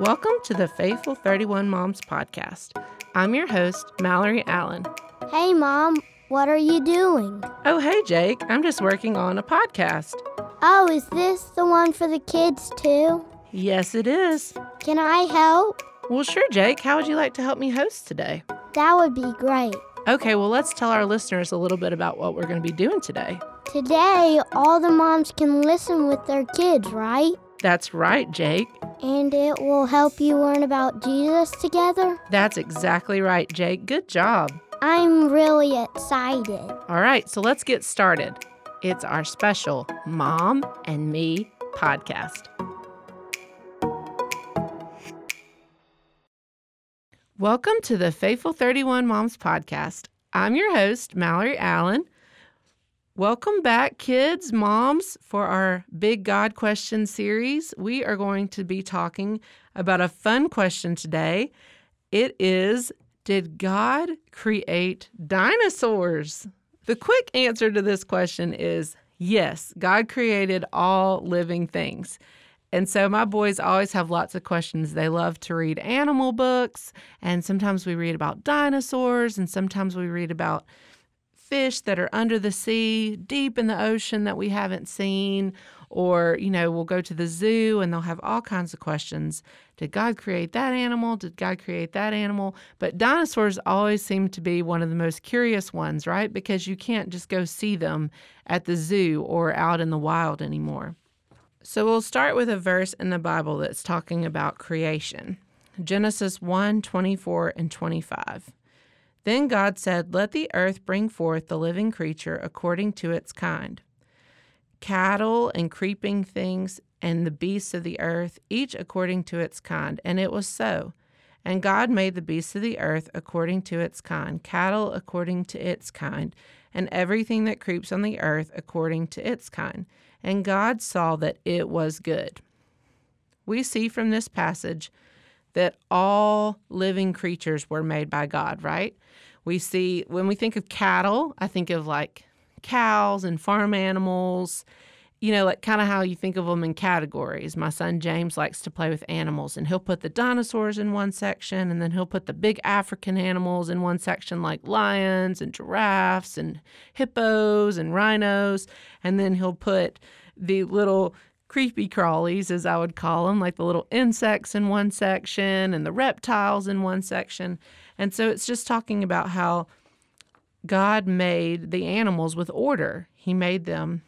Welcome to the Faithful 31 Moms podcast. I'm your host, Mallory Allen. Hey, Mom, what are you doing? Oh, hey, Jake. I'm just working on a podcast. Oh, is this the one for the kids, too? Yes, it is. Can I help? Well, sure, Jake. How would you like to help me host today? That would be great. Okay, well, let's tell our listeners a little bit about what we're going to be doing today. Today, all the moms can listen with their kids, right? That's right, Jake. And it will help you learn about Jesus together? That's exactly right, Jake. Good job. I'm really excited. All right, so let's get started. It's our special Mom and Me podcast. Welcome to the Faithful 31 Moms podcast. I'm your host, Mallory Allen. Welcome back, kids, moms, for our Big God Question series. We are going to be talking about a fun question today. It is Did God create dinosaurs? The quick answer to this question is yes, God created all living things. And so my boys always have lots of questions. They love to read animal books, and sometimes we read about dinosaurs, and sometimes we read about fish that are under the sea, deep in the ocean that we haven't seen. Or, you know, we'll go to the zoo and they'll have all kinds of questions. Did God create that animal? Did God create that animal? But dinosaurs always seem to be one of the most curious ones, right? Because you can't just go see them at the zoo or out in the wild anymore. So we'll start with a verse in the Bible that's talking about creation. Genesis 1 24 and 25. Then God said, Let the earth bring forth the living creature according to its kind cattle and creeping things and the beasts of the earth, each according to its kind. And it was so. And God made the beasts of the earth according to its kind, cattle according to its kind, and everything that creeps on the earth according to its kind. And God saw that it was good. We see from this passage that all living creatures were made by God, right? We see, when we think of cattle, I think of like cows and farm animals, you know, like kind of how you think of them in categories. My son James likes to play with animals, and he'll put the dinosaurs in one section, and then he'll put the big African animals in one section, like lions and giraffes and hippos and rhinos, and then he'll put the little creepy crawlies, as I would call them, like the little insects in one section and the reptiles in one section. And so it's just talking about how God made the animals with order. He made them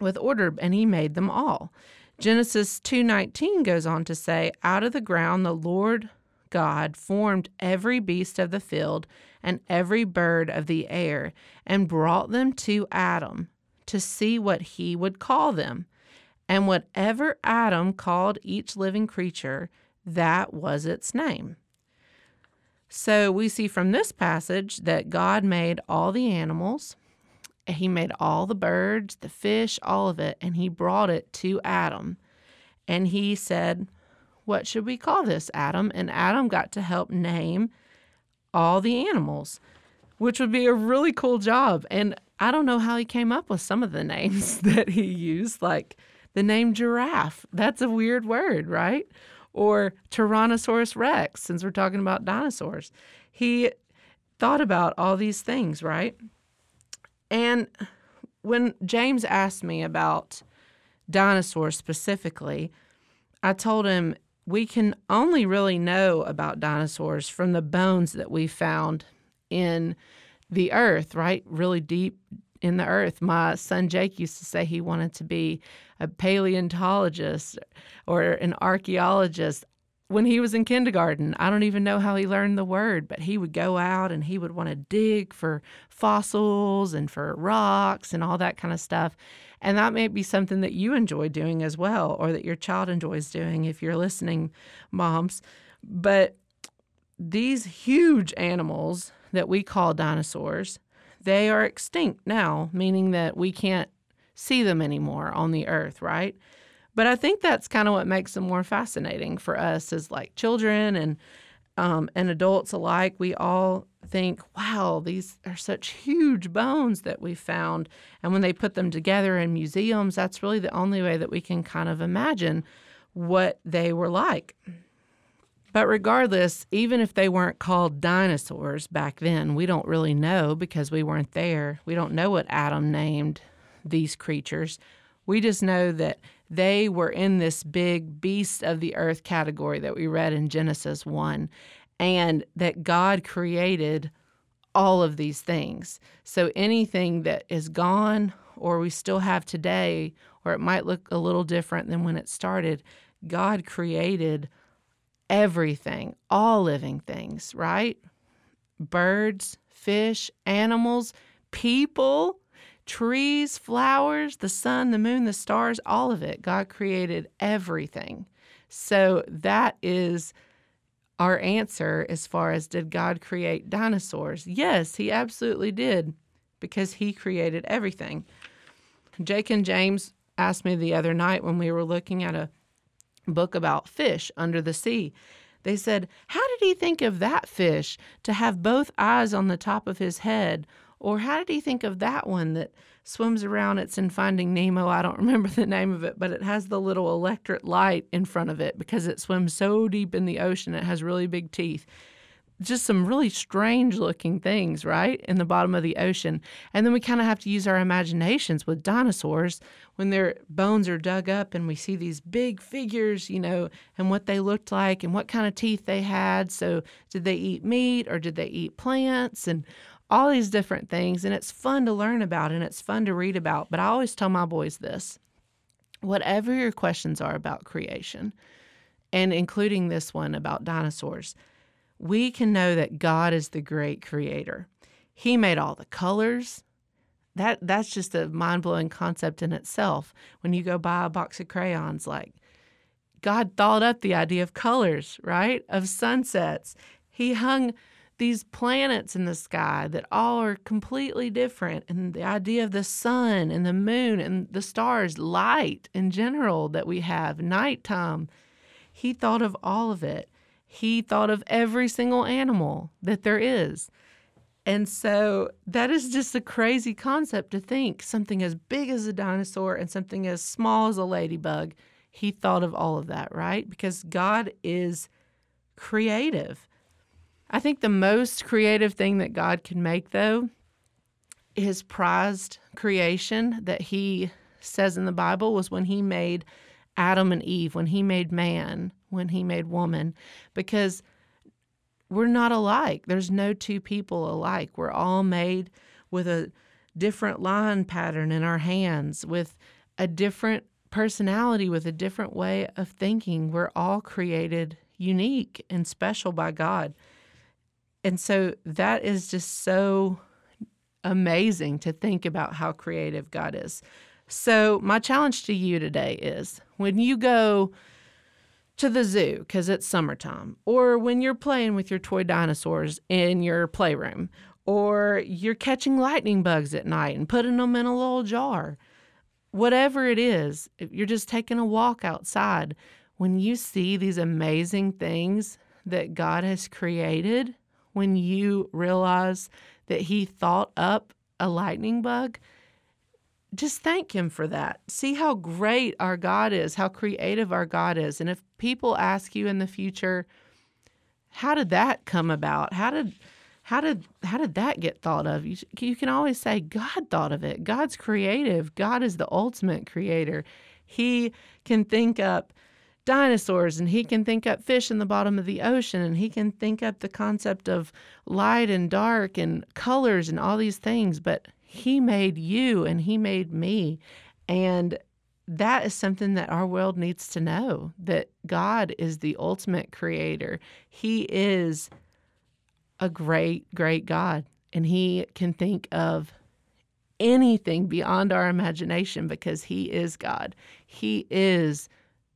with order and he made them all. Genesis 2:19 goes on to say, "Out of the ground the Lord God formed every beast of the field and every bird of the air and brought them to Adam to see what he would call them. And whatever Adam called each living creature, that was its name." So we see from this passage that God made all the animals, He made all the birds, the fish, all of it, and He brought it to Adam. And He said, What should we call this, Adam? And Adam got to help name all the animals, which would be a really cool job. And I don't know how he came up with some of the names that he used, like the name giraffe. That's a weird word, right? or Tyrannosaurus rex, since we're talking about dinosaurs. He thought about all these things, right? And when James asked me about dinosaurs specifically, I told him we can only really know about dinosaurs from the bones that we found in the earth, right? Really deep in the earth. My son Jake used to say he wanted to be a paleontologist or an archaeologist when he was in kindergarten. I don't even know how he learned the word, but he would go out and he would want to dig for fossils and for rocks and all that kind of stuff. And that may be something that you enjoy doing as well, or that your child enjoys doing if you're listening, moms. But these huge animals that we call dinosaurs, they are extinct now, meaning that we can't see them anymore on the earth, right? But I think that's kind of what makes them more fascinating for us as like children and um, and adults alike. We all think, wow, these are such huge bones that we found. And when they put them together in museums, that's really the only way that we can kind of imagine what they were like. But regardless, even if they weren't called dinosaurs back then, we don't really know because we weren't there. We don't know what Adam named these creatures. We just know that they were in this big beast of the earth category that we read in Genesis 1, and that God created all of these things. So anything that is gone or we still have today, or it might look a little different than when it started, God created everything, all living things, right? Birds, fish, animals, people, trees, flowers, the sun, the moon, the stars, all of it. God created everything. So that is our answer as far as did God create dinosaurs? Yes, he absolutely did because he created everything. Jake and James asked me the other night when we were looking at a book about fish under the sea. They said, How did he think of that fish to have both eyes on the top of his head? Or how did he think of that one that swims around? It's in Finding Nemo. I don't remember the name of it, but it has the little electric light in front of it because it swims so deep in the ocean. It has really big teeth just some really strange looking things, right, in the bottom of the ocean. And then we kind of have to use our imaginations with dinosaurs when their bones are dug up and we see these big figures, you know, and what they looked like and what kind of teeth they had. So, did they eat meat or did they eat plants? And all these different things. And it's fun to learn about and it's fun to read about. But I always tell my boys this whatever your questions are about creation, and including this one about dinosaurs we can know that God is the great creator. He made all the colors. That that's just a mind-blowing concept in itself. When you go buy a box of crayons like God thought up the idea of colors, right? Of sunsets. He hung these planets in the sky that all are completely different and the idea of the sun and the moon and the stars, light in general that we have, nighttime. He thought of all of it he thought of every single animal that there is. And so that is just a crazy concept to think something as big as a dinosaur and something as small as a ladybug. He thought of all of that, right? Because God is creative. I think the most creative thing that God can make, though, his prized creation that he says in the Bible was when he made Adam and Eve, when he made man, when he made woman, because we're not alike. There's no two people alike. We're all made with a different line pattern in our hands, with a different personality, with a different way of thinking. We're all created unique and special by God. And so that is just so amazing to think about how creative God is. So, my challenge to you today is when you go to the zoo because it's summertime, or when you're playing with your toy dinosaurs in your playroom, or you're catching lightning bugs at night and putting them in a little jar, whatever it is, if you're just taking a walk outside, when you see these amazing things that God has created, when you realize that He thought up a lightning bug, just thank him for that. See how great our God is, how creative our God is. And if people ask you in the future, how did that come about? How did how did how did that get thought of? You, you can always say God thought of it. God's creative. God is the ultimate creator. He can think up dinosaurs and he can think up fish in the bottom of the ocean and he can think up the concept of light and dark and colors and all these things, but he made you and He made me. And that is something that our world needs to know that God is the ultimate creator. He is a great, great God, and He can think of anything beyond our imagination because He is God. He is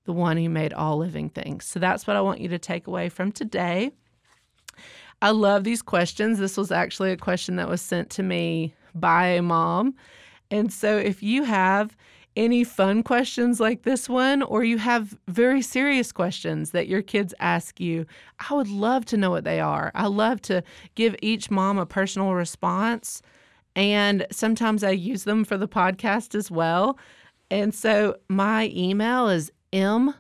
the one who made all living things. So that's what I want you to take away from today. I love these questions. This was actually a question that was sent to me by a mom. And so if you have any fun questions like this one, or you have very serious questions that your kids ask you, I would love to know what they are. I love to give each mom a personal response. And sometimes I use them for the podcast as well. And so my email is m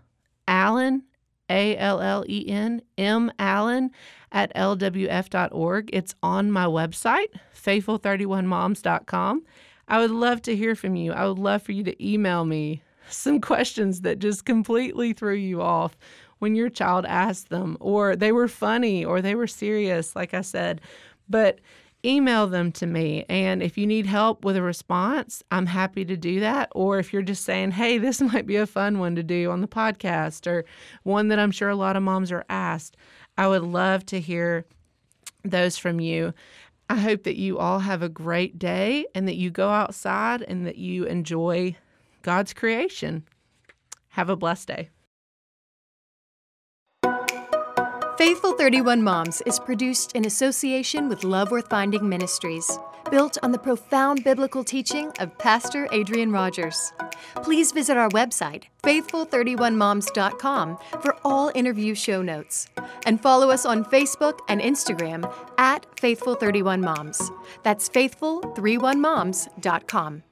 allen A L L E N, M Allen at lwf.org. It's on my website, faithful31moms.com. I would love to hear from you. I would love for you to email me some questions that just completely threw you off when your child asked them, or they were funny, or they were serious, like I said. But email them to me. And if you need help with a response, I'm happy to do that. Or if you're just saying, hey, this might be a fun one to do on the podcast, or one that I'm sure a lot of moms are asked, I would love to hear those from you. I hope that you all have a great day and that you go outside and that you enjoy God's creation. Have a blessed day. Faithful 31 Moms is produced in association with Love Worth Finding Ministries, built on the profound biblical teaching of Pastor Adrian Rogers. Please visit our website, faithful31moms.com, for all interview show notes. And follow us on Facebook and Instagram at Faithful31Moms. That's faithful31moms.com.